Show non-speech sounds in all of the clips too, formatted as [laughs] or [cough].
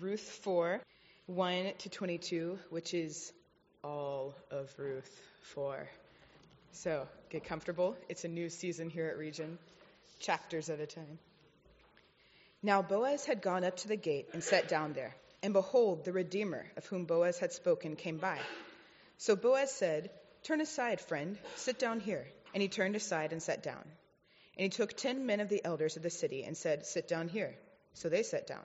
Ruth 4, 1 to 22, which is all of Ruth 4. So get comfortable. It's a new season here at Region, chapters at a time. Now Boaz had gone up to the gate and sat down there. And behold, the Redeemer of whom Boaz had spoken came by. So Boaz said, Turn aside, friend, sit down here. And he turned aside and sat down. And he took ten men of the elders of the city and said, Sit down here. So they sat down.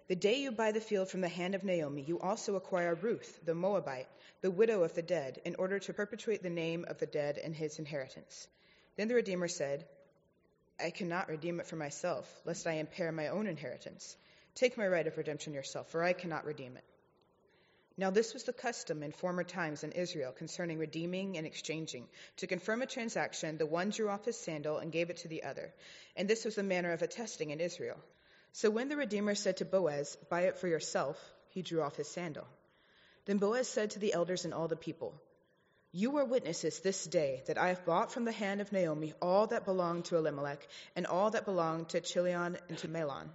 The day you buy the field from the hand of Naomi, you also acquire Ruth, the Moabite, the widow of the dead, in order to perpetuate the name of the dead and his inheritance. Then the Redeemer said, I cannot redeem it for myself, lest I impair my own inheritance. Take my right of redemption yourself, for I cannot redeem it. Now, this was the custom in former times in Israel concerning redeeming and exchanging. To confirm a transaction, the one drew off his sandal and gave it to the other. And this was the manner of attesting in Israel. So when the Redeemer said to Boaz, Buy it for yourself, he drew off his sandal. Then Boaz said to the elders and all the people, You are witnesses this day that I have bought from the hand of Naomi all that belonged to Elimelech, and all that belonged to Chilion and to Mahlon.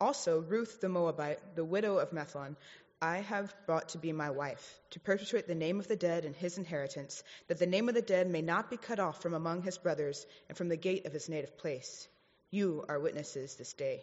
Also Ruth the Moabite, the widow of Mahlon, I have brought to be my wife, to perpetuate the name of the dead and his inheritance, that the name of the dead may not be cut off from among his brothers and from the gate of his native place. You are witnesses this day.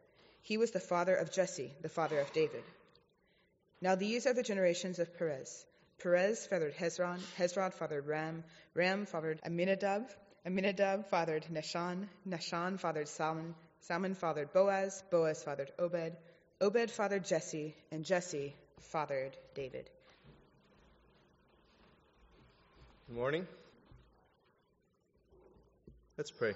he was the father of Jesse, the father of David. Now these are the generations of Perez. Perez fathered Hezron, Hezron fathered Ram, Ram fathered Amminadab, Amminadab fathered Nahshon, Nahshon fathered Salmon, Salmon fathered Boaz, Boaz fathered Obed, Obed fathered Jesse, and Jesse fathered David. Good morning. Let's pray.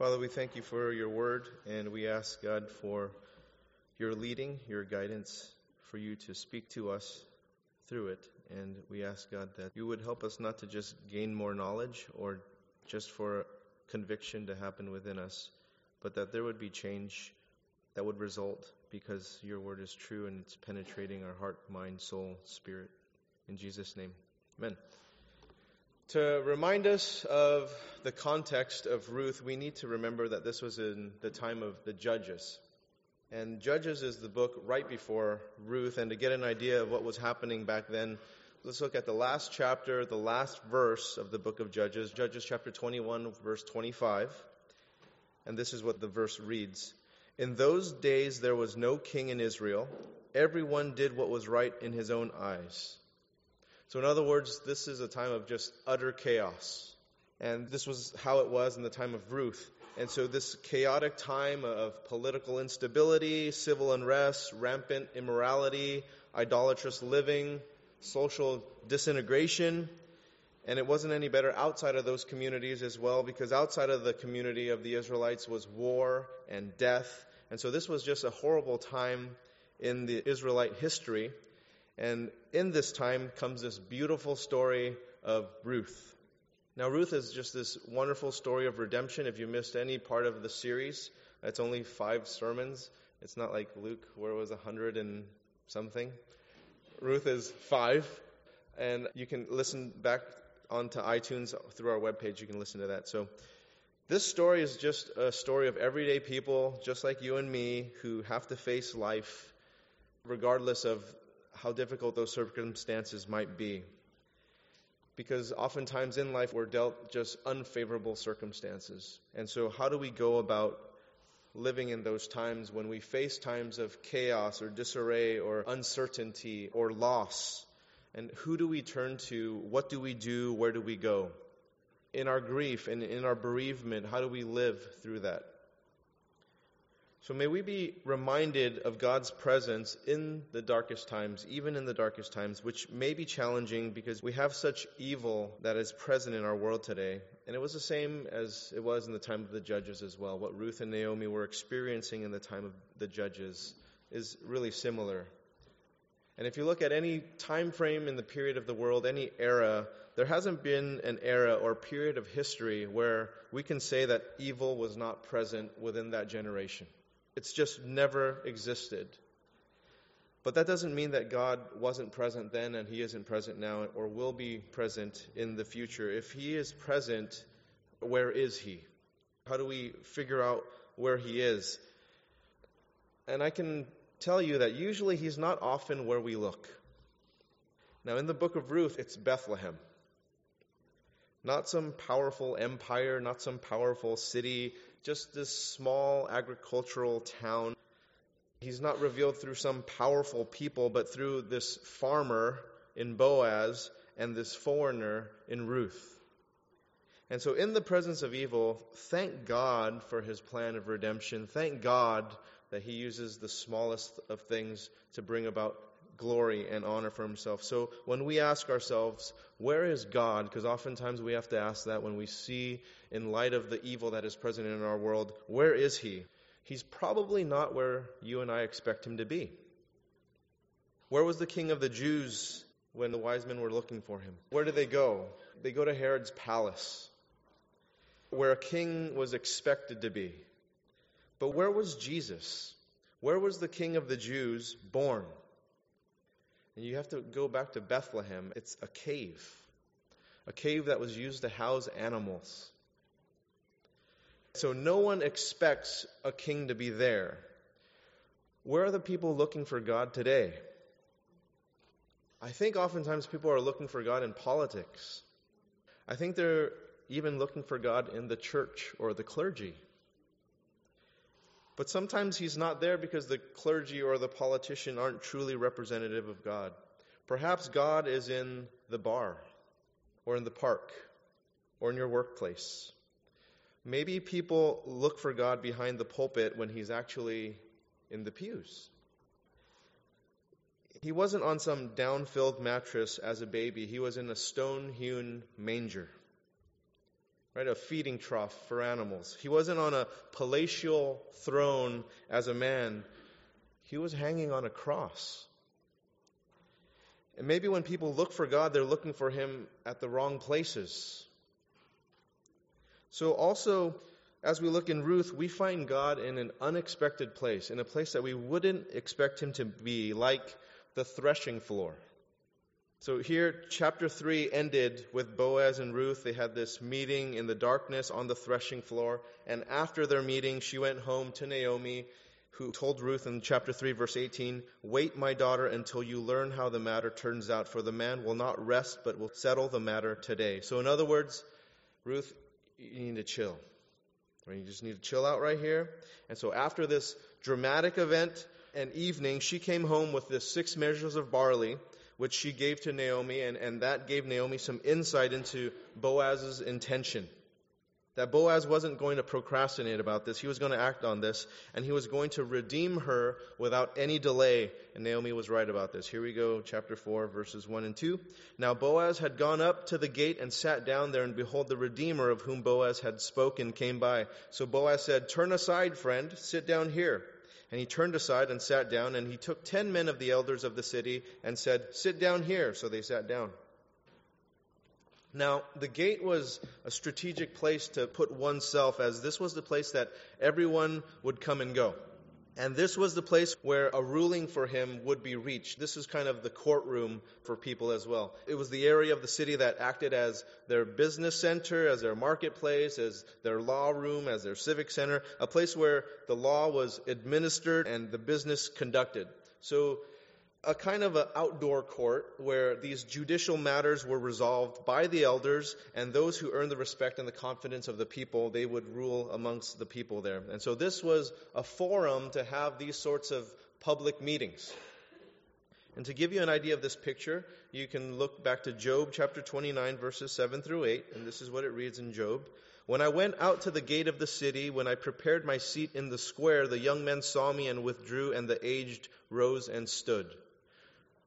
Father, we thank you for your word, and we ask, God, for your leading, your guidance, for you to speak to us through it. And we ask, God, that you would help us not to just gain more knowledge or just for conviction to happen within us, but that there would be change that would result because your word is true and it's penetrating our heart, mind, soul, spirit. In Jesus' name, amen. To remind us of the context of Ruth, we need to remember that this was in the time of the Judges. And Judges is the book right before Ruth. And to get an idea of what was happening back then, let's look at the last chapter, the last verse of the book of Judges, Judges chapter 21, verse 25. And this is what the verse reads In those days there was no king in Israel, everyone did what was right in his own eyes. So, in other words, this is a time of just utter chaos. And this was how it was in the time of Ruth. And so, this chaotic time of political instability, civil unrest, rampant immorality, idolatrous living, social disintegration, and it wasn't any better outside of those communities as well, because outside of the community of the Israelites was war and death. And so, this was just a horrible time in the Israelite history. And in this time comes this beautiful story of Ruth. Now, Ruth is just this wonderful story of redemption. If you missed any part of the series, it's only five sermons. It's not like Luke, where it was a hundred and something. Ruth is five, and you can listen back onto iTunes through our webpage. You can listen to that. So, this story is just a story of everyday people, just like you and me, who have to face life, regardless of how difficult those circumstances might be. Because oftentimes in life we're dealt just unfavorable circumstances. And so, how do we go about living in those times when we face times of chaos or disarray or uncertainty or loss. And who do we turn to? What do we do? Where do we go? In our grief and in our bereavement, how do we live through that? So may we be reminded of God's presence in the darkest times, even in the darkest times, which may be challenging because we have such evil that is present in our world today. And it was the same as it was in the time of the judges as well. What Ruth and Naomi were experiencing in the time of the judges is really similar. And if you look at any time frame in the period of the world, any era, there hasn't been an era or period of history where we can say that evil was not present within that generation. It's just never existed. But that doesn't mean that God wasn't present then and He isn't present now or will be present in the future. If He is present, where is He? How do we figure out where He is? And I can tell you that usually He's not often where we look. Now, in the book of Ruth, it's Bethlehem. Not some powerful empire, not some powerful city, just this small agricultural town. He's not revealed through some powerful people, but through this farmer in Boaz and this foreigner in Ruth. And so, in the presence of evil, thank God for his plan of redemption. Thank God that he uses the smallest of things to bring about glory and honor for himself. So, when we ask ourselves, where is God? Because oftentimes we have to ask that when we see, in light of the evil that is present in our world, where is he? He's probably not where you and I expect him to be. Where was the king of the Jews when the wise men were looking for him? Where did they go? They go to Herod's palace, where a king was expected to be. But where was Jesus? Where was the king of the Jews born? And you have to go back to Bethlehem. It's a cave, a cave that was used to house animals. So no one expects a king to be there. Where are the people looking for God today? I think oftentimes people are looking for God in politics. I think they're even looking for God in the church or the clergy. But sometimes he's not there because the clergy or the politician aren't truly representative of God. Perhaps God is in the bar, or in the park, or in your workplace. Maybe people look for God behind the pulpit when he's actually in the pews. He wasn't on some down filled mattress as a baby, he was in a stone hewn manger right? A feeding trough for animals. He wasn't on a palatial throne as a man, he was hanging on a cross. And maybe when people look for God, they're looking for Him at the wrong places. So, also, as we look in Ruth, we find God in an unexpected place, in a place that we wouldn't expect Him to be, like the threshing floor. So here, chapter 3 ended with Boaz and Ruth. They had this meeting in the darkness on the threshing floor. And after their meeting, she went home to Naomi, who told Ruth in chapter 3, verse 18, Wait, my daughter, until you learn how the matter turns out, for the man will not rest, but will settle the matter today. So, in other words, Ruth, you need to chill. You just need to chill out right here. And so, after this dramatic event and evening, she came home with this six measures of barley which she gave to Naomi, and, and that gave Naomi some insight into Boaz's intention. That Boaz wasn't going to procrastinate about this. He was going to act on this, and he was going to redeem her without any delay. And Naomi was right about this. Here we go, chapter 4, verses 1 and 2. Now Boaz had gone up to the gate and sat down there, and behold, the Redeemer of whom Boaz had spoken came by. So Boaz said, Turn aside, friend, sit down here. And he turned aside and sat down, and he took ten men of the elders of the city and said, Sit down here. So they sat down. Now, the gate was a strategic place to put oneself, as this was the place that everyone would come and go. And this was the place where a ruling for him would be reached. This is kind of the courtroom for people as well. It was the area of the city that acted as their business center, as their marketplace, as their law room, as their civic center, a place where the law was administered and the business conducted. So a kind of an outdoor court where these judicial matters were resolved by the elders and those who earned the respect and the confidence of the people they would rule amongst the people there. And so this was a forum to have these sorts of public meetings. And to give you an idea of this picture you can look back to job chapter 29 verses 7 through 8 and this is what it reads in job. When I went out to the gate of the city, when I prepared my seat in the square, the young men saw me and withdrew, and the aged rose and stood.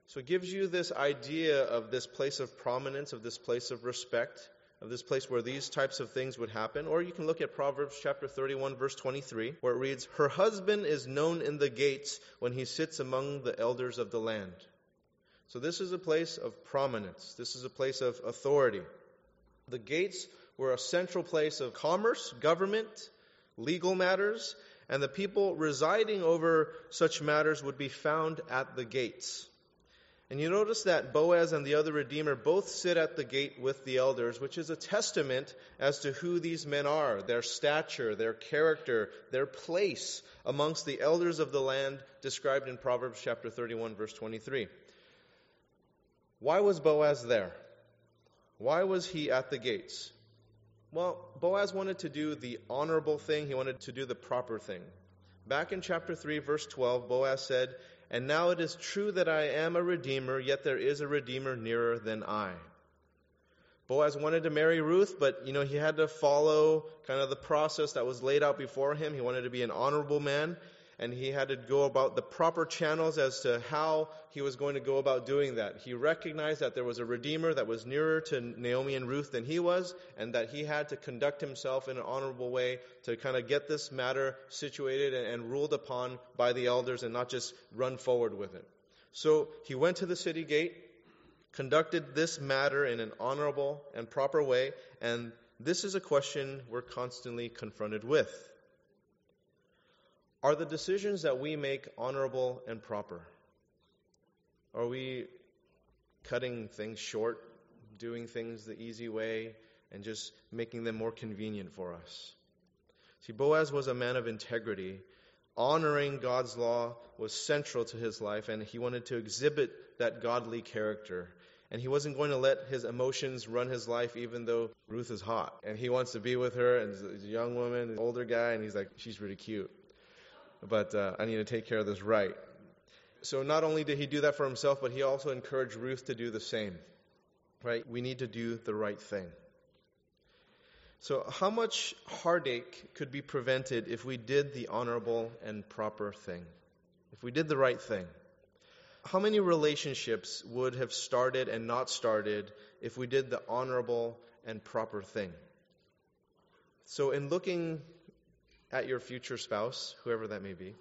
So it gives you this idea of this place of prominence, of this place of respect, of this place where these types of things would happen. Or you can look at Proverbs chapter 31, verse 23, where it reads, Her husband is known in the gates when he sits among the elders of the land. So this is a place of prominence. This is a place of authority. The gates were a central place of commerce, government, legal matters, and the people residing over such matters would be found at the gates. And you notice that Boaz and the other Redeemer both sit at the gate with the elders, which is a testament as to who these men are, their stature, their character, their place amongst the elders of the land described in Proverbs chapter 31, verse 23. Why was Boaz there? Why was he at the gates? Well, Boaz wanted to do the honorable thing, he wanted to do the proper thing. Back in chapter 3, verse 12, Boaz said, and now it is true that I am a redeemer, yet there is a redeemer nearer than I. Boaz wanted to marry Ruth, but you know he had to follow kind of the process that was laid out before him. He wanted to be an honorable man, and he had to go about the proper channels as to how he was going to go about doing that. He recognized that there was a Redeemer that was nearer to Naomi and Ruth than he was, and that he had to conduct himself in an honorable way to kind of get this matter situated and, and ruled upon by the elders and not just run forward with it. So he went to the city gate, conducted this matter in an honorable and proper way, and this is a question we're constantly confronted with. Are the decisions that we make honorable and proper? Are we cutting things short, doing things the easy way, and just making them more convenient for us? See, Boaz was a man of integrity. Honoring God's law was central to his life, and he wanted to exhibit that godly character. And he wasn't going to let his emotions run his life, even though Ruth is hot. And he wants to be with her, and a young woman, an older guy, and he's like, she's really cute but uh, I need to take care of this right. So not only did he do that for himself, but he also encouraged Ruth to do the same. Right? We need to do the right thing. So, how much heartache could be prevented if we did the honorable and proper thing? If we did the right thing? How many relationships would have started and not started if we did the honorable and proper thing? So, in looking at your future spouse, whoever that may be,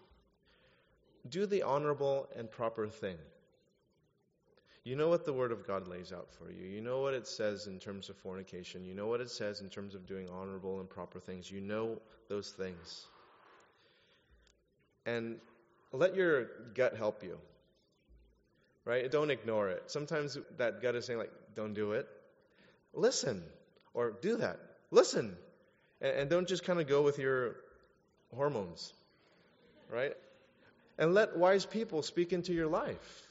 do the honorable and proper thing. You know what the Word of God lays out for you. You know what it says in terms of fornication. You know what it says in terms of doing honorable and proper things. You know those things. And let your gut help you. Right? Don't ignore it. Sometimes that gut is saying, like, don't do it. Listen. Or do that. Listen. And, don't just kind of go with your hormones, right? And let wise people speak into your life.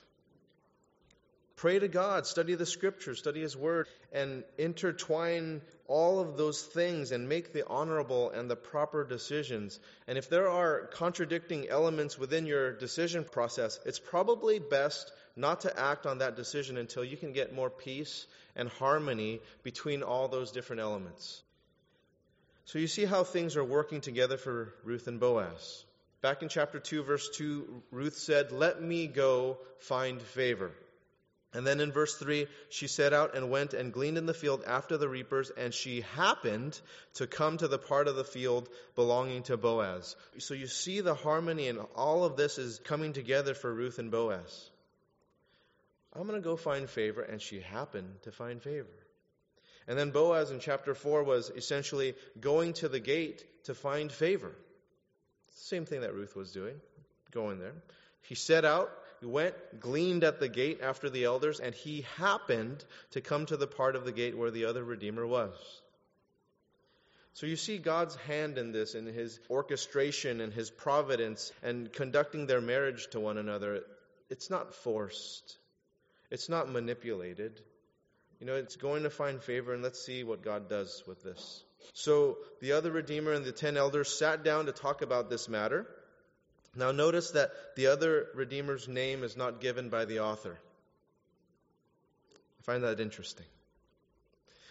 Pray to God, study the scriptures, study His Word, and intertwine all of those things and make the honorable and the proper decisions. And if there are contradicting elements within your decision process, it's probably best not to act on that decision until you can get more peace and harmony between all those different elements. So you see how things are working together for Ruth and Boaz. Back in chapter 2, verse 2, Ruth said, Let me go find favor. And then in verse 3, she set out and went and gleaned in the field after the reapers, and she happened to come to the part of the field belonging to Boaz. So you see the harmony, and all of this is coming together for Ruth and Boaz. I'm going to go find favor, and she happened to find favor. And then Boaz in chapter 4 was essentially going to the gate to find favor. Same thing that Ruth was doing. going there. He set out, he went, gleaned at the gate after the elders, and he happened to come to the part of the gate where the other Redeemer was. So you see God's hand in this, in his orchestration and his providence and conducting their marriage to one another. It's not forced, it's not manipulated. You know, it's going to find favor, and let's see what God does with this. So the other Redeemer and the ten elders sat down to talk about this matter. Now, notice that the other Redeemer's name is not given by the author. I find that interesting.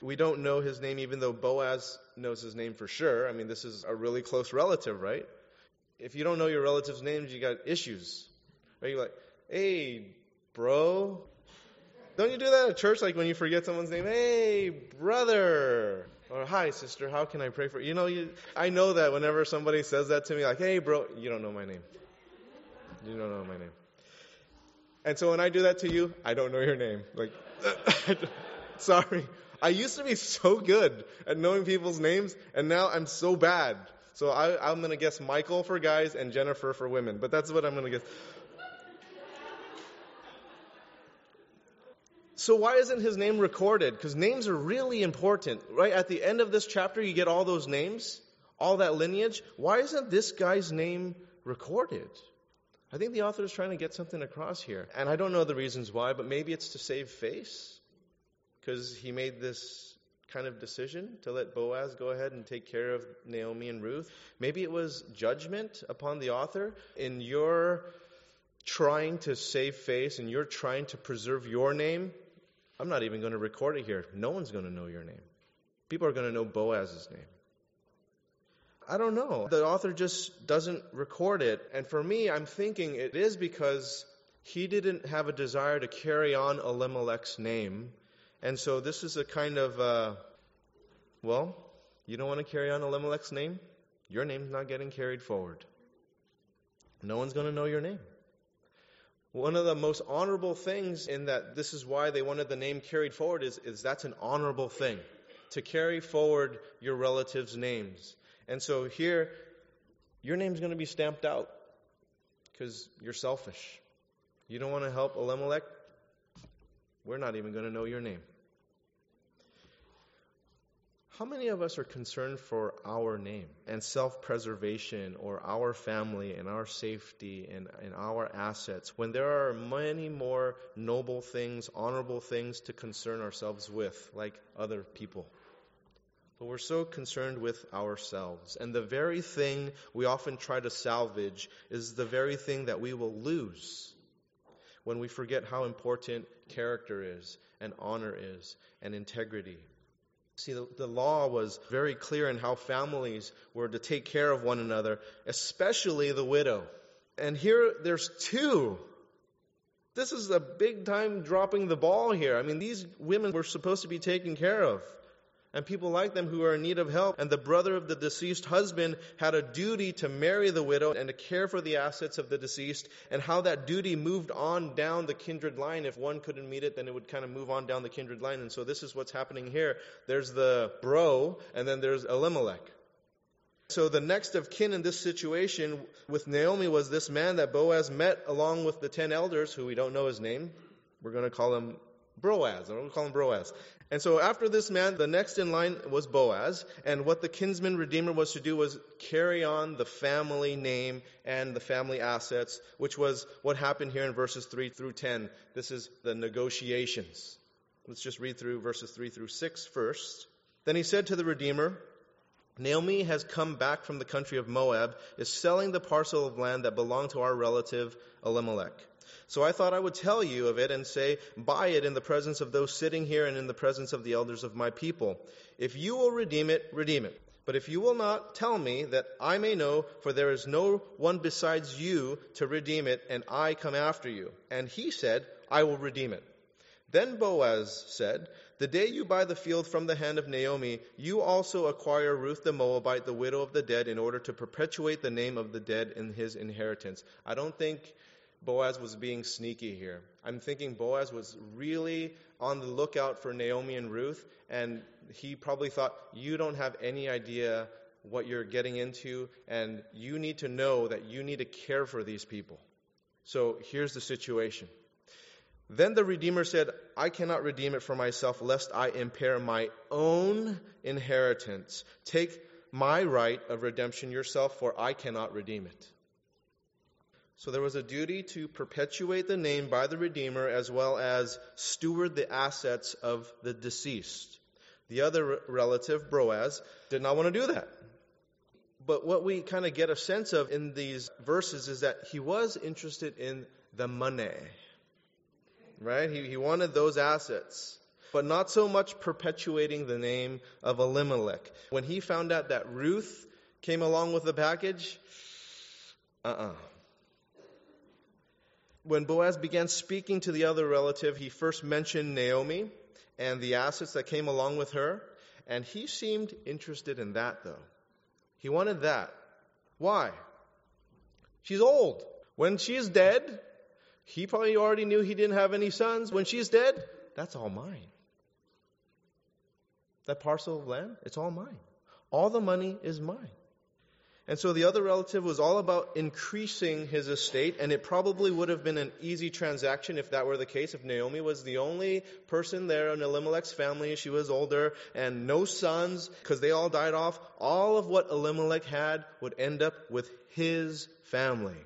We don't know his name, even though Boaz knows his name for sure. I mean, this is a really close relative, right? If you don't know your relative's names, you got issues. Right? You're like, hey, bro. Don't you do that at church, like when you forget someone's name? Hey, brother. Or, hi, sister, how can I pray for you? You know, you, I know that whenever somebody says that to me, like, hey, bro, you don't know my name. You don't know my name. And so when I do that to you, I don't know your name. Like, [laughs] sorry. I used to be so good at knowing people's names, and now I'm so bad. So I, am going to guess Michael for guys and Jennifer for women. But that's what I'm going to guess. So why isn't his name recorded? Because names are really important, right? At the end of this chapter, you get all those names, all that lineage. Why isn't this guy's name recorded? I think the author is trying to get something across here. And I don't know the reasons why, but maybe it's to save face because he made this kind of decision to let Boaz go ahead and take care of Naomi and Ruth. Maybe it was judgment upon the author in your trying to save face and you're trying to preserve your name. I'm not even going to record it here. No one's going to know your name. People are going to know Boaz's name. I don't know. The author just doesn't record it. And for me, I'm thinking it is because he didn't have a desire to carry on Elimelech's name and so this is a kind of, uh, well, you don't want to carry on Elimelech's name? Your name's not getting carried forward. No one's going to know your name. One of the most honorable things in that this is why they wanted the name carried forward is, is that's an honorable thing to carry forward your relatives' names. And so here, your name's going to be stamped out because you're selfish. You don't want to help Elimelech? We're not even going to know your name. How many of us are concerned for our name and self preservation or our family and our safety and, and our assets when there are many more noble things, honorable things to concern ourselves with, like other people? But we're so concerned with ourselves. And the very thing we often try to salvage is the very thing that we will lose when we forget how important character is and honor is and integrity See, the, the, law was very clear in how families were to take care of one another, especially the widow. And here there's two. This is a big time dropping the ball here. I mean, these women were supposed to be taken care of and people like them who are in need of help. And the brother of the deceased husband had a duty to marry the widow and to care for the assets of the deceased, and how that duty moved on down the kindred line. If one couldn't meet it, then it would kind of move on down the kindred line. And so this is what's happening here. There's the bro, and then there's Elimelech. So the next of kin in this situation with Naomi was this man that Boaz met along with the ten elders, who we don't know his name. We're going to call him Broaz. To call him Broaz. And so after this man, the next in line was Boaz. And what the kinsman redeemer was to do was carry on the family name and the family assets, which was what happened here in verses 3 through 10. This is the negotiations. Let's just read through verses 3 through 6 first. Then he said to the redeemer, Naomi has come back from the country of Moab, is selling the parcel of land that belonged to our relative Elimelech. So I thought I would tell you of it and say, Buy it in the presence of those sitting here and in the presence of the elders of my people. If you will redeem it, redeem it. But if you will not, tell me that I may know, for there is no one besides you to redeem it, and I come after you. And he said, I will redeem it. Then Boaz said, The day you buy the field from the hand of Naomi, you also acquire Ruth the Moabite, the widow of the dead, in order to perpetuate the name of the dead in his inheritance. I don't think Boaz was being sneaky here. I'm thinking Boaz was really on the lookout for Naomi and Ruth, and he probably thought, You don't have any idea what you're getting into, and you need to know that you need to care for these people. So here's the situation. Then the Redeemer said, I cannot redeem it for myself, lest I impair my own inheritance. Take my right of redemption yourself, for I cannot redeem it. So there was a duty to perpetuate the name by the Redeemer as well as steward the assets of the deceased. The other relative, Boaz, did not want to do that. But what we kind of get a sense of in these verses is that he was interested in the money. Right? He, he wanted those assets. But not so much perpetuating the name of Elimelech. When he found out that Ruth came along with the package, uh uh-uh. uh When Boaz began speaking to the other relative, he first mentioned Naomi and the assets that came along with her. And he seemed interested in that, though. He wanted that. Why? She's old. When she's dead, he probably already knew he didn't have any sons. When she's dead, that's all mine. That parcel of land, it's all mine. All the money is mine. And so the other relative was all about increasing his estate, and it probably would have been an easy transaction if that were the case. If Naomi was the only person there in Elimelech's family, she was older, and no sons, because they all died off, all of what Elimelech had would end up with his family.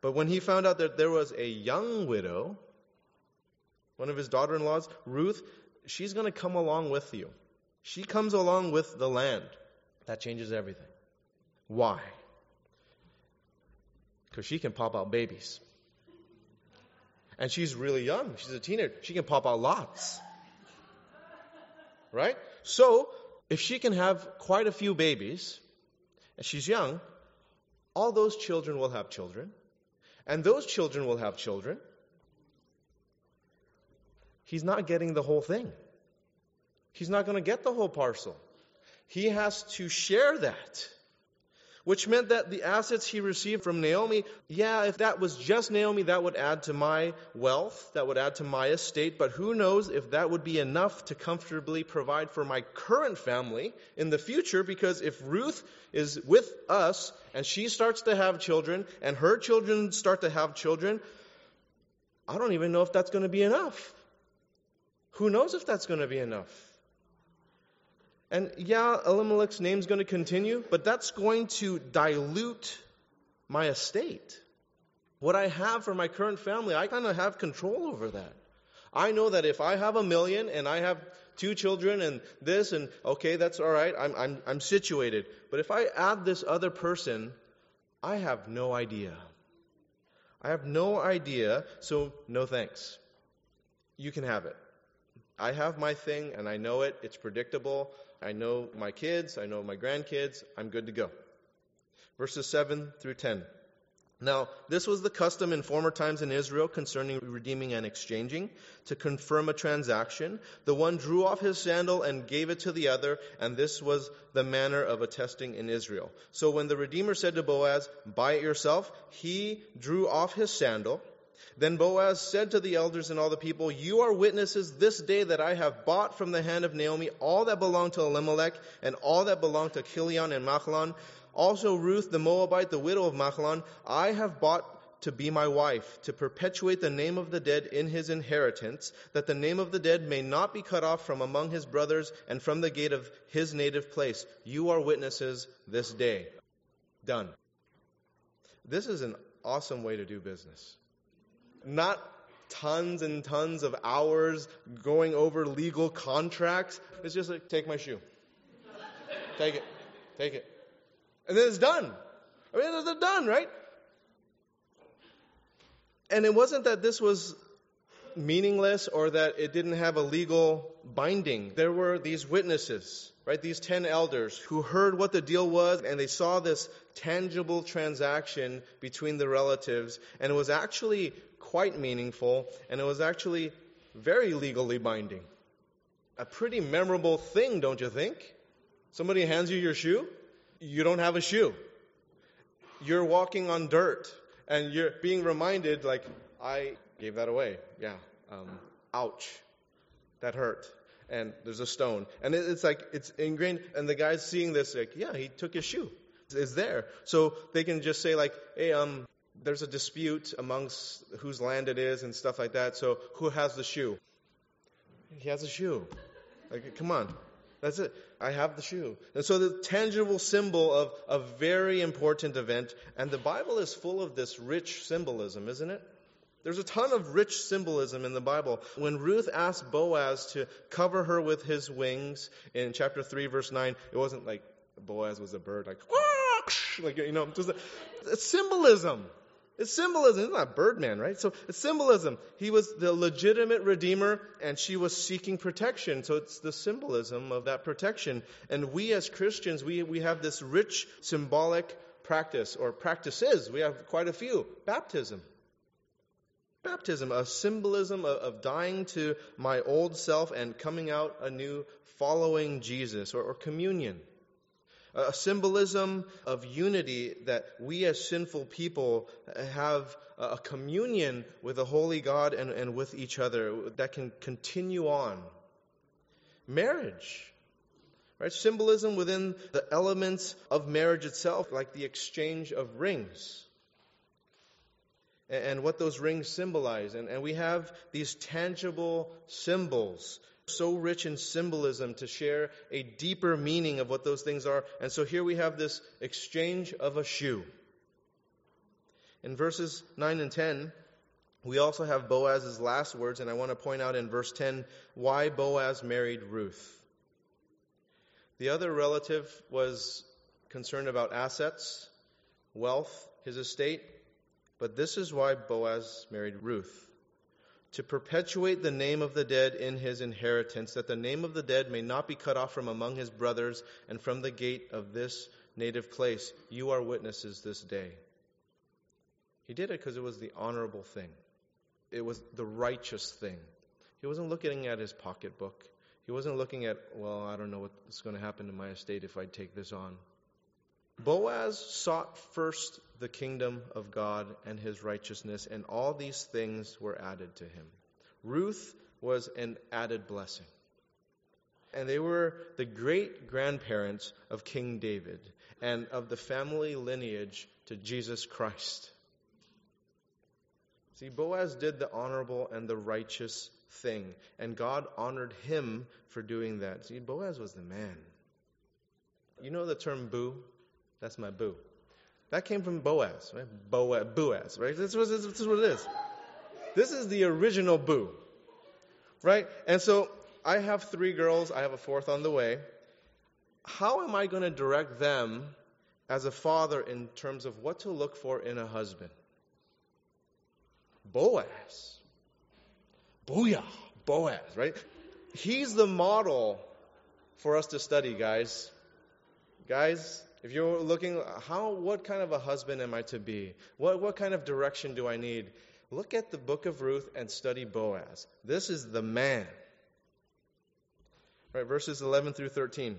But when he found out that there was a young widow, one of his daughter in laws, Ruth, she's going to come along with you. She comes along with the land. That changes everything. Why? Because she can pop out babies. And she's really young. She's a teenager. She can pop out lots. Right? So, if she can have quite a few babies, and she's young, all those children will have children, and those children will have children. He's not getting the whole thing. He's not going to get the whole parcel. He has to share that which meant that the assets he received from Naomi, yeah, if that was just Naomi, that would add to my wealth, that would add to my estate, but who knows if that would be enough to comfortably provide for my current family in the future, because if Ruth is with us and she starts to have children and her children start to have children, I don't even know if that's going to be enough. Who knows if that's going to be enough? And yeah, Elimelech's name's going to continue, but that's going to dilute my estate. What I have for my current family, I kind of have control over that. I know that if I have a million and I have two children and this and okay, that's all right, I'm, I'm, I'm situated. But if I add this other person, I have no idea. I have no idea, so no thanks. You can have it. I have my thing and I know it, it's predictable. I know my kids, I know my grandkids, I'm good to go. Verses 7 through 10. Now, this was the custom in former times in Israel concerning redeeming and exchanging. To confirm a transaction, the one drew off his sandal and gave it to the other, and this was the manner of attesting in Israel. So when the Redeemer said to Boaz, Buy it yourself, he drew off his sandal then Boaz said to the elders and all the people, You are witnesses this day that I have bought from the hand of Naomi all that belonged to Elimelech and all that belonged to Chilion and Mahlon. Also Ruth the Moabite, the widow of Mahlon, I have bought to be my wife, to perpetuate the name of the dead in his inheritance, that the name of the dead may not be cut off from among his brothers and from the gate of his native place. You are witnesses this day. Done. This is an awesome way to do business not tons and tons of hours going over legal contracts. It's just like, take my shoe. take it. Take it. And then it's done. I mean, they're done, right? And it wasn't that this was meaningless or that it didn't have a legal binding. There were these witnesses, right? These 10 elders who heard what the deal was and they saw this tangible transaction between the relatives. And it was actually quite meaningful, and it was actually very legally binding. A pretty memorable thing, don't you think? Somebody hands you your shoe, you don't have a shoe. You're walking on dirt, and you're being reminded, like, I gave that away. Yeah. Um, ouch. That hurt. and there's a stone. And it, it's like, it's ingrained, and the guy's seeing this, like, yeah, he took his shoe. It's there. So they can just say, like, hey, um, there's a dispute amongst whose land it is and stuff like that. So who has the shoe? He has a shoe. Like, come on. That's it. I have the shoe. And so the tangible symbol of a very important event, and the Bible is full of this rich symbolism, isn't it? There's a ton of rich symbolism in the Bible. When Ruth asked Boaz to cover her with his wings in chapter 3, verse 9, it wasn't like Boaz was a bird, like, like you know, just a, symbolism. It's symbolism. It's not Birdman, right? So it's symbolism. He was the legitimate redeemer and she was seeking protection. So it's the symbolism of that protection. And we as Christians, we, we have this rich symbolic practice or practices. We have quite a few. Baptism. Baptism, a symbolism of, of dying to my old self and coming out anew following Jesus or, or communion a symbolism of unity that we as sinful people have a communion with a holy God and, and with each other that can continue on. Marriage, right? Symbolism within the elements of marriage itself, like the exchange of rings and what those rings symbolize. And, and we have these tangible symbols so rich in symbolism to share a deeper meaning of what those things are. And so here we have this exchange of a shoe. In verses 9 and 10, we also have Boaz's last words, and I want to point out in verse 10 why Boaz married Ruth. The other relative was concerned about assets, wealth, his estate, but this is why Boaz married Ruth to perpetuate the name of the dead in his inheritance, that the name of the dead may not be cut off from among his brothers and from the gate of this native place. You are witnesses this day. He did it because it was the honorable thing, it was the righteous thing. He wasn't looking at his pocketbook. He wasn't looking at, well, I don't know what's going to happen to my estate if I take this on. Boaz sought first the kingdom of God and his righteousness, and all these things were added to him. Ruth was an added blessing. And they were the great grandparents of King David and of the family lineage to Jesus Christ. See, Boaz did the honorable and the righteous thing, and God honored him for doing that. See, Boaz was the man. You know the term boo? That's my boo. That came from Boaz, right? Boaz, Boaz, right? This, this is what it is. This is the original boo, right? And so I have three girls. I have a fourth on the way. How am I going to direct them as a father in terms of what to look for in a husband? Boaz. Booyah. Boaz, right? He's the model for us to study, guys. Guys, if you're looking, how, what kind of a husband am I to be? What, what kind of direction do I need? Look at the book of Ruth and study Boaz. This is the man. All right, verses 11 through 13.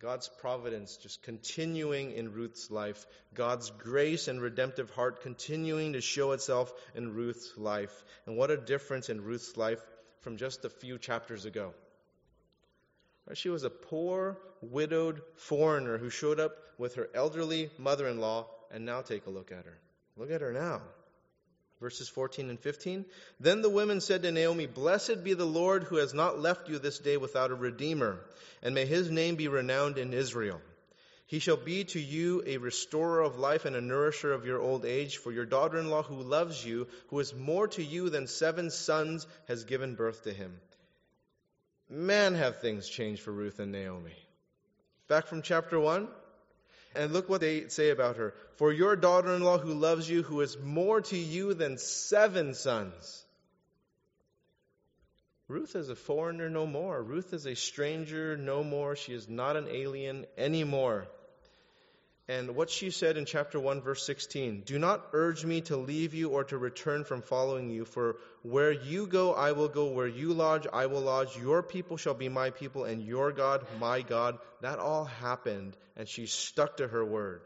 God's providence just continuing in Ruth's life, God's grace and redemptive heart continuing to show itself in Ruth's life. And what a difference in Ruth's life from just a few chapters ago. She was a poor, widowed foreigner who showed up with her elderly mother in law, and now take a look at her. Look at her now verses 14 and 15. Then the women said to Naomi, Blessed be the Lord who has not left you this day without a redeemer, and may his name be renowned in Israel. He shall be to you a restorer of life and a nourisher of your old age, for your daughter in law who loves you, who is more to you than seven sons, has given birth to him. Man, have things changed for Ruth and Naomi. Back from chapter 1, and look what they say about her. For your daughter in law who loves you, who is more to you than seven sons. Ruth is a foreigner no more. Ruth is a stranger no more. She is not an alien anymore. And what she said in chapter 1, verse 16 Do not urge me to leave you or to return from following you, for where you go, I will go. Where you lodge, I will lodge. Your people shall be my people, and your God, my God. That all happened, and she stuck to her word.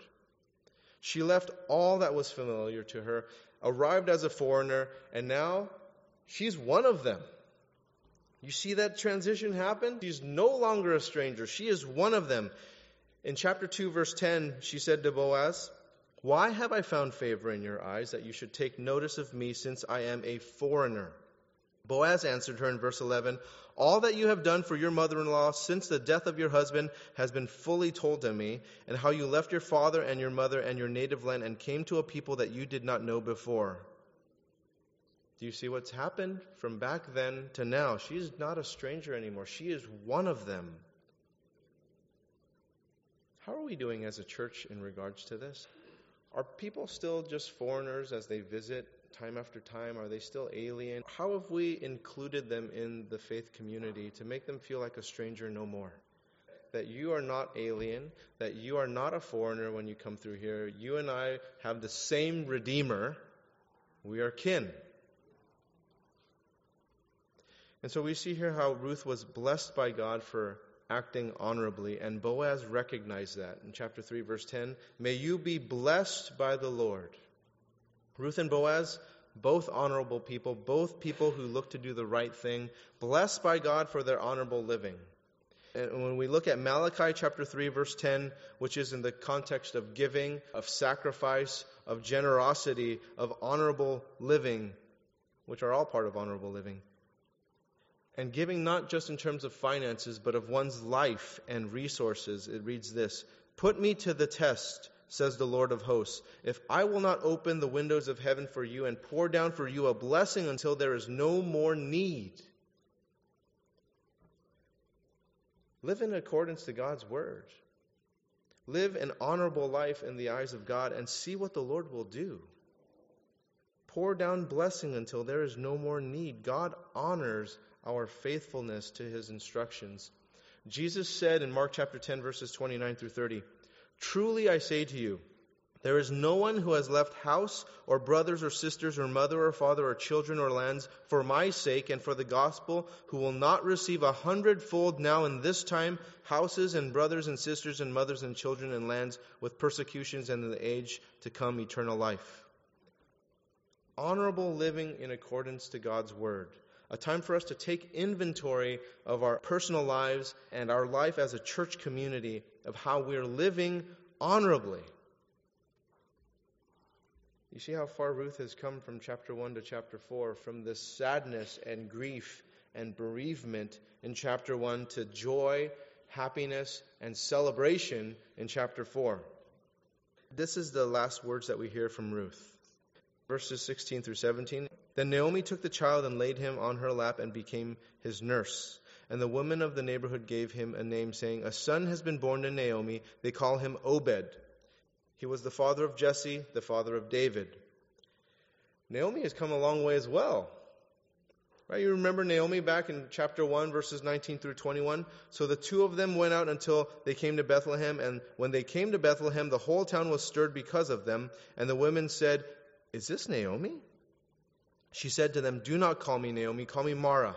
She left all that was familiar to her, arrived as a foreigner, and now she's one of them. You see that transition happen? She's no longer a stranger. She is one of them. In chapter 2, verse 10, she said to Boaz, Why have I found favor in your eyes that you should take notice of me since I am a foreigner? Boaz answered her in verse 11, All that you have done for your mother in law since the death of your husband has been fully told to me, and how you left your father and your mother and your native land and came to a people that you did not know before. Do you see what's happened from back then to now? She is not a stranger anymore. She is one of them. How are we doing as a church in regards to this? Are people still just foreigners as they visit time after time? Are they still alien? How have we included them in the faith community to make them feel like a stranger no more? That you are not alien, that you are not a foreigner when you come through here. You and I have the same Redeemer. We are kin. And so we see here how Ruth was blessed by God for acting honorably, and Boaz recognized that in chapter 3, verse 10. May you be blessed by the Lord. Ruth and Boaz, both honorable people, both people who look to do the right thing, blessed by God for their honorable living. And when we look at Malachi chapter 3, verse 10, which is in the context of giving, of sacrifice, of generosity, of honorable living, which are all part of honorable living, and giving not just in terms of finances, but of one's life and resources. It reads this Put me to the test, says the Lord of hosts, if I will not open the windows of heaven for you and pour down for you a blessing until there is no more need. Live in accordance to God's word. Live an honorable life in the eyes of God and see what the Lord will do. Pour down blessing until there is no more need. God honors our faithfulness to his instructions. Jesus said in Mark chapter 10, verses 29 through 30, Truly I say to you, there is no one who has left house or brothers or sisters or mother or father or children or lands for my sake and for the gospel who will not receive a hundredfold now in this time houses and brothers and sisters and mothers and children and lands with persecutions and in the age to come eternal life. Honorable living in accordance to God's word a time for us to take inventory of our personal lives and our life as a church community of how we're living honorably. You see how far Ruth has come from chapter 1 to chapter 4, from this sadness and grief and bereavement in chapter 1 to joy, happiness, and celebration in chapter 4. This is the last words that we hear from Ruth. Verses 16 through 17. Then Naomi took the child and laid him on her lap and became his nurse. And the women of the neighborhood gave him a name, saying, A son has been born to Naomi. They call him Obed. He was the father of Jesse, the father of David. Naomi has come a long way as well. Right? You remember Naomi back in chapter 1, verses 19 through 21? So the two of them went out until they came to Bethlehem, and when they came to Bethlehem, the whole town was stirred because of them. And the women said, Is this Naomi? She said to them, Do not call me Naomi, call me Mara.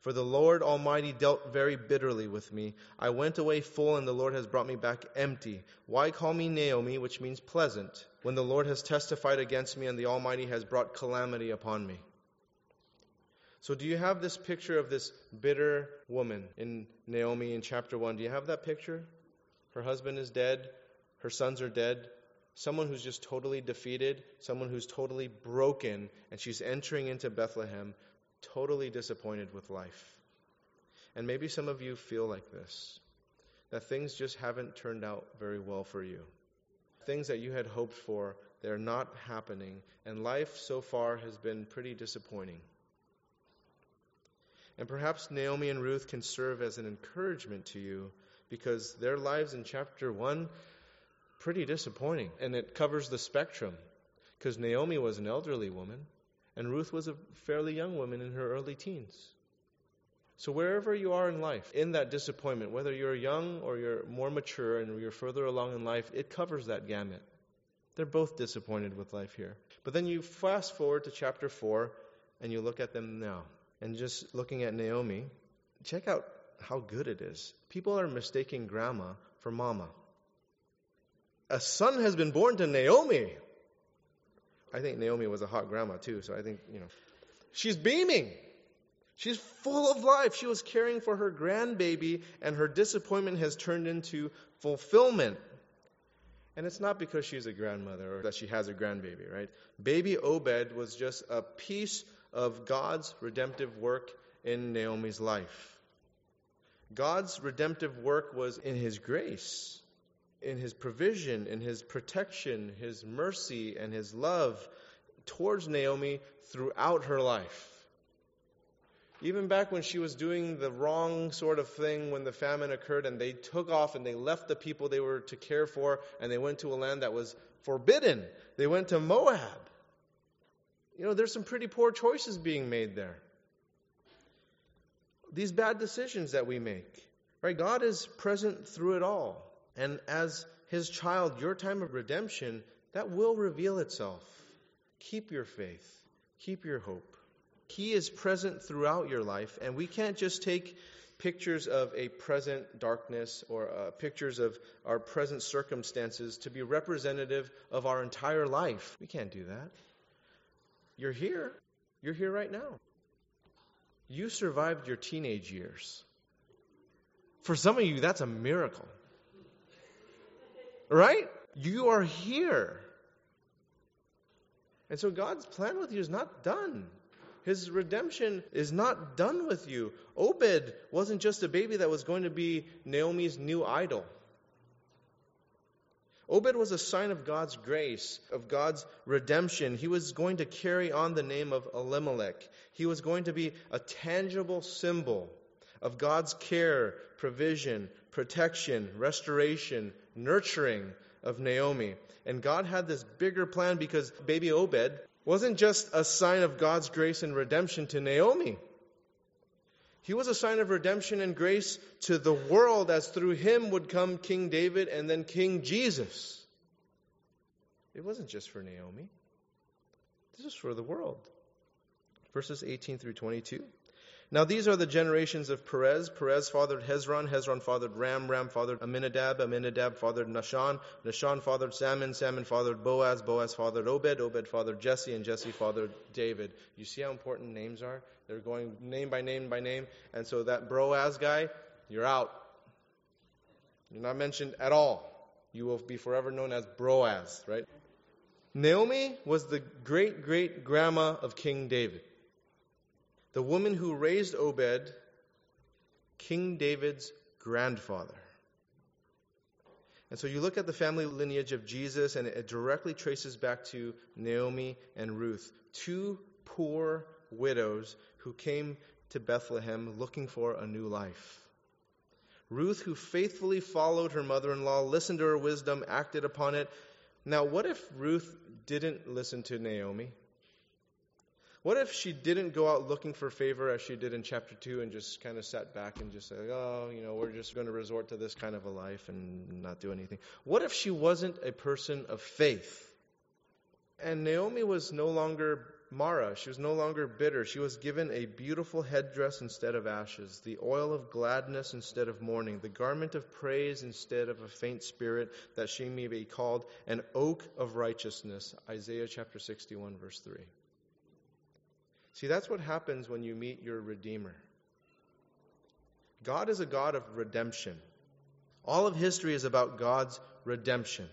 For the Lord Almighty dealt very bitterly with me. I went away full, and the Lord has brought me back empty. Why call me Naomi, which means pleasant, when the Lord has testified against me and the Almighty has brought calamity upon me? So, do you have this picture of this bitter woman in Naomi in chapter 1? Do you have that picture? Her husband is dead, her sons are dead, someone who's just totally defeated, someone who's totally broken, and she's entering into Bethlehem totally disappointed with life. And maybe some of you feel like this that things just haven't turned out very well for you. Things that you had hoped for, they're not happening, and life so far has been pretty disappointing. And perhaps Naomi and Ruth can serve as an encouragement to you because their lives in chapter 1 pretty disappointing. And it covers the spectrum because Naomi was an elderly woman and Ruth was a fairly young woman in her early teens. So, wherever you are in life, in that disappointment, whether you're young or you're more mature and you're further along in life, it covers that gamut. They're both disappointed with life here. But then you fast forward to chapter 4 and you look at them now. And just looking at Naomi, check out how good it is. People are mistaking grandma for mama. A son has been born to Naomi. I think Naomi was a hot grandma too, so I think, you know. She's beaming. She's full of life. She was caring for her grandbaby, and her disappointment has turned into fulfillment. And it's not because she's a grandmother or that she has a grandbaby, right? Baby Obed was just a piece of God's redemptive work in Naomi's life. God's redemptive work was in His grace, in His provision, in His protection, His mercy, and His love towards Naomi throughout her life. Even back when she was doing the wrong sort of thing when the famine occurred and they took off and they left the people they were to care for and they went to a land that was forbidden. They went to Moab. You know, there's some pretty poor choices being made there. These bad decisions that we make, right? God is present through it all. And as his child, your time of redemption, that will reveal itself. Keep your faith, keep your hope. He is present throughout your life, and we can't just take pictures of a present darkness or uh, pictures of our present circumstances to be representative of our entire life. We can't do that. You're here. You're here right now. You survived your teenage years. For some of you, that's a miracle. Right? You are here. And so God's plan with you is not done. His redemption is not done with you. Obed wasn't just a baby that was going to be Naomi's new idol. Obed was a sign of God's grace, of God's redemption. He was going to carry on the name of Elimelech. He was going to be a tangible symbol of God's care, provision, protection, restoration, nurturing of Naomi. And God had this bigger plan because baby Obed wasn't just a sign of God's grace and redemption to Naomi. He was a sign of redemption and grace to the world as through him would come King David and then King Jesus. It wasn't just for Naomi. This is for the world. Verses 18 through 22. Now these are the generations of Perez. Perez fathered Hezron. Hezron fathered Ram. Ram fathered Aminadab, Aminadab fathered Nahshon. Nahshon fathered Salmon. Salmon fathered Boaz. Boaz fathered Obed. Obed fathered Jesse. And Jesse fathered David. You see how important names are? They're going name by name by name. And so that Boaz guy, you're out. You're not mentioned at all. You will be forever known as Boaz, right? Naomi was the great great grandma of King David the woman who raised Obed, King David's grandfather. And so you look at the family lineage of Jesus, and it directly traces back to Naomi and Ruth, two poor widows who came to Bethlehem looking for a new life. Ruth, who faithfully followed her mother in law, listened to her wisdom, acted upon it. Now, what if Ruth didn't listen to Naomi? What if she didn't go out looking for favor as she did in chapter 2 and just kind of sat back and just said, oh, you know, we're just going to resort to this kind of a life and not do anything? What if she wasn't a person of faith? And Naomi was no longer Mara. She was no longer bitter. She was given a beautiful headdress instead of ashes, the oil of gladness instead of mourning, the garment of praise instead of a faint spirit, that she may be called an oak of righteousness. Isaiah chapter 61, verse 3. See, that's what happens when you meet your Redeemer. God is a God of redemption. All of history is about God's redemption.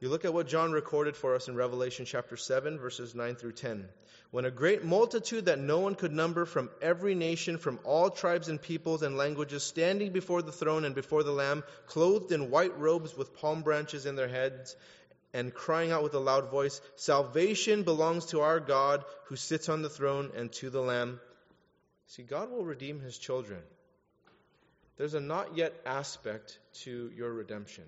You look at what John recorded for us in Revelation chapter 7, verses 9 through 10. When a great multitude that no one could number from every nation, from all tribes and peoples and languages, standing before the throne and before the Lamb, clothed in white robes with palm branches in their heads, and crying out with a loud voice, Salvation belongs to our God who sits on the throne and to the Lamb. See, God will redeem his children. There's a not yet aspect to your redemption.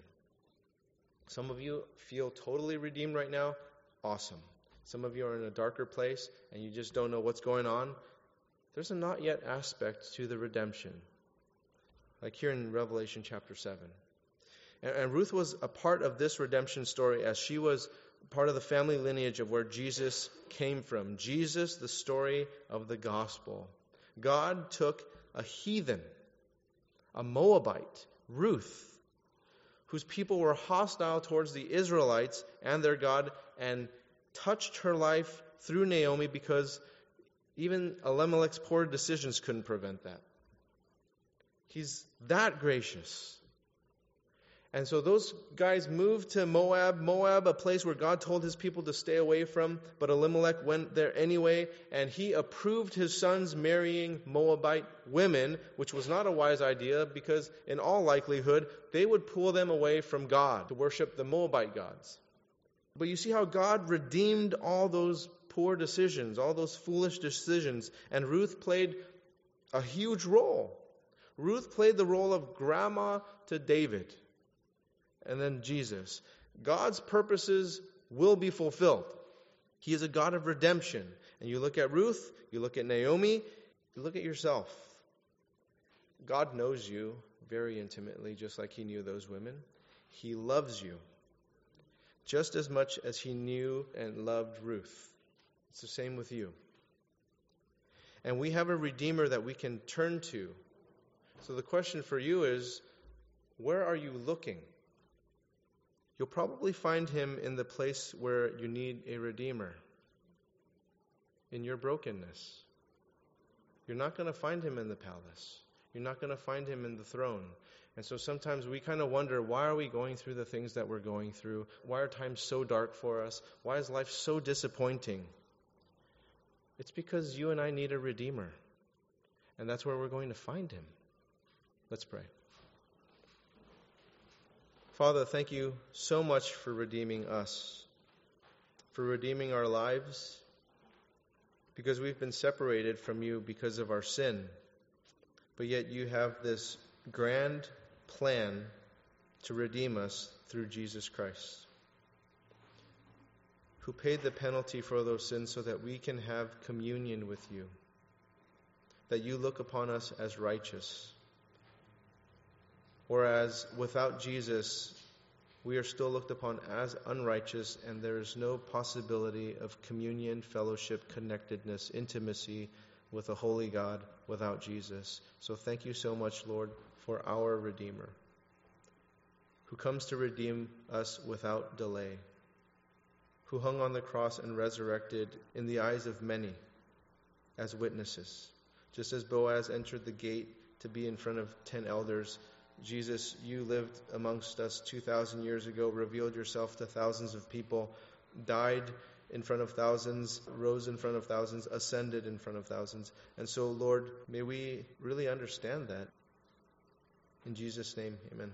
Some of you feel totally redeemed right now. Awesome. Some of you are in a darker place and you just don't know what's going on. there's a not yet aspect to the redemption, like here in Revelation chapter 7. And, Ruth was a part of this redemption story as she was part of the family lineage of where Jesus came from. Jesus, the story of the gospel. God took a heathen, a Moabite, Ruth, whose people were hostile towards the Israelites and their God, and touched her life through Naomi because even Elimelech's poor decisions couldn't prevent that. He's that gracious. And so those guys moved to Moab, Moab, a place where God told his people to stay away from, but Elimelech went there anyway, and he approved his sons marrying Moabite women, which was not a wise idea because, in all likelihood, they would pull them away from God to worship the Moabite gods. But you see how God redeemed all those poor decisions, all those foolish decisions, and Ruth played a huge role. Ruth played the role of grandma to David and then Jesus. God's purposes will be fulfilled. He is a God of redemption. And you look at Ruth, you look at Naomi, you look at yourself. God knows you very intimately, just like He knew those women. He loves you just as much as He knew and loved Ruth. It's the same with you. And we have a Redeemer that we can turn to. So the question for you is where are you looking? You'll probably find him in the place where you need a Redeemer, in your brokenness. You're not going to find him in the palace. You're not going to find him in the throne. And so sometimes we kind of wonder why are we going through the things that we're going through? Why are times so dark for us? Why is life so disappointing? It's because you and I need a Redeemer. And that's where we're going to find him. Let's pray. Father, thank you so much for redeeming us, for redeeming our lives, because we've been separated from you because of our sin. But yet you have this grand plan to redeem us through Jesus Christ, who paid the penalty for those sins so that we can have communion with you, that you look upon us as righteous Whereas without Jesus, we are still looked upon as unrighteous, and there is no possibility of communion, fellowship, connectedness, intimacy with a holy God without Jesus. So thank you so much, Lord, for our Redeemer, who comes to redeem us without delay, who hung on the cross and resurrected in the eyes of many as witnesses. Just as Boaz entered the gate to be in front of ten elders, Jesus, you lived amongst us 2,000 years ago, revealed yourself to thousands of people, died in front of thousands, rose in front of thousands, ascended in front of thousands. And so, Lord, may we really understand that. In Jesus' name, amen.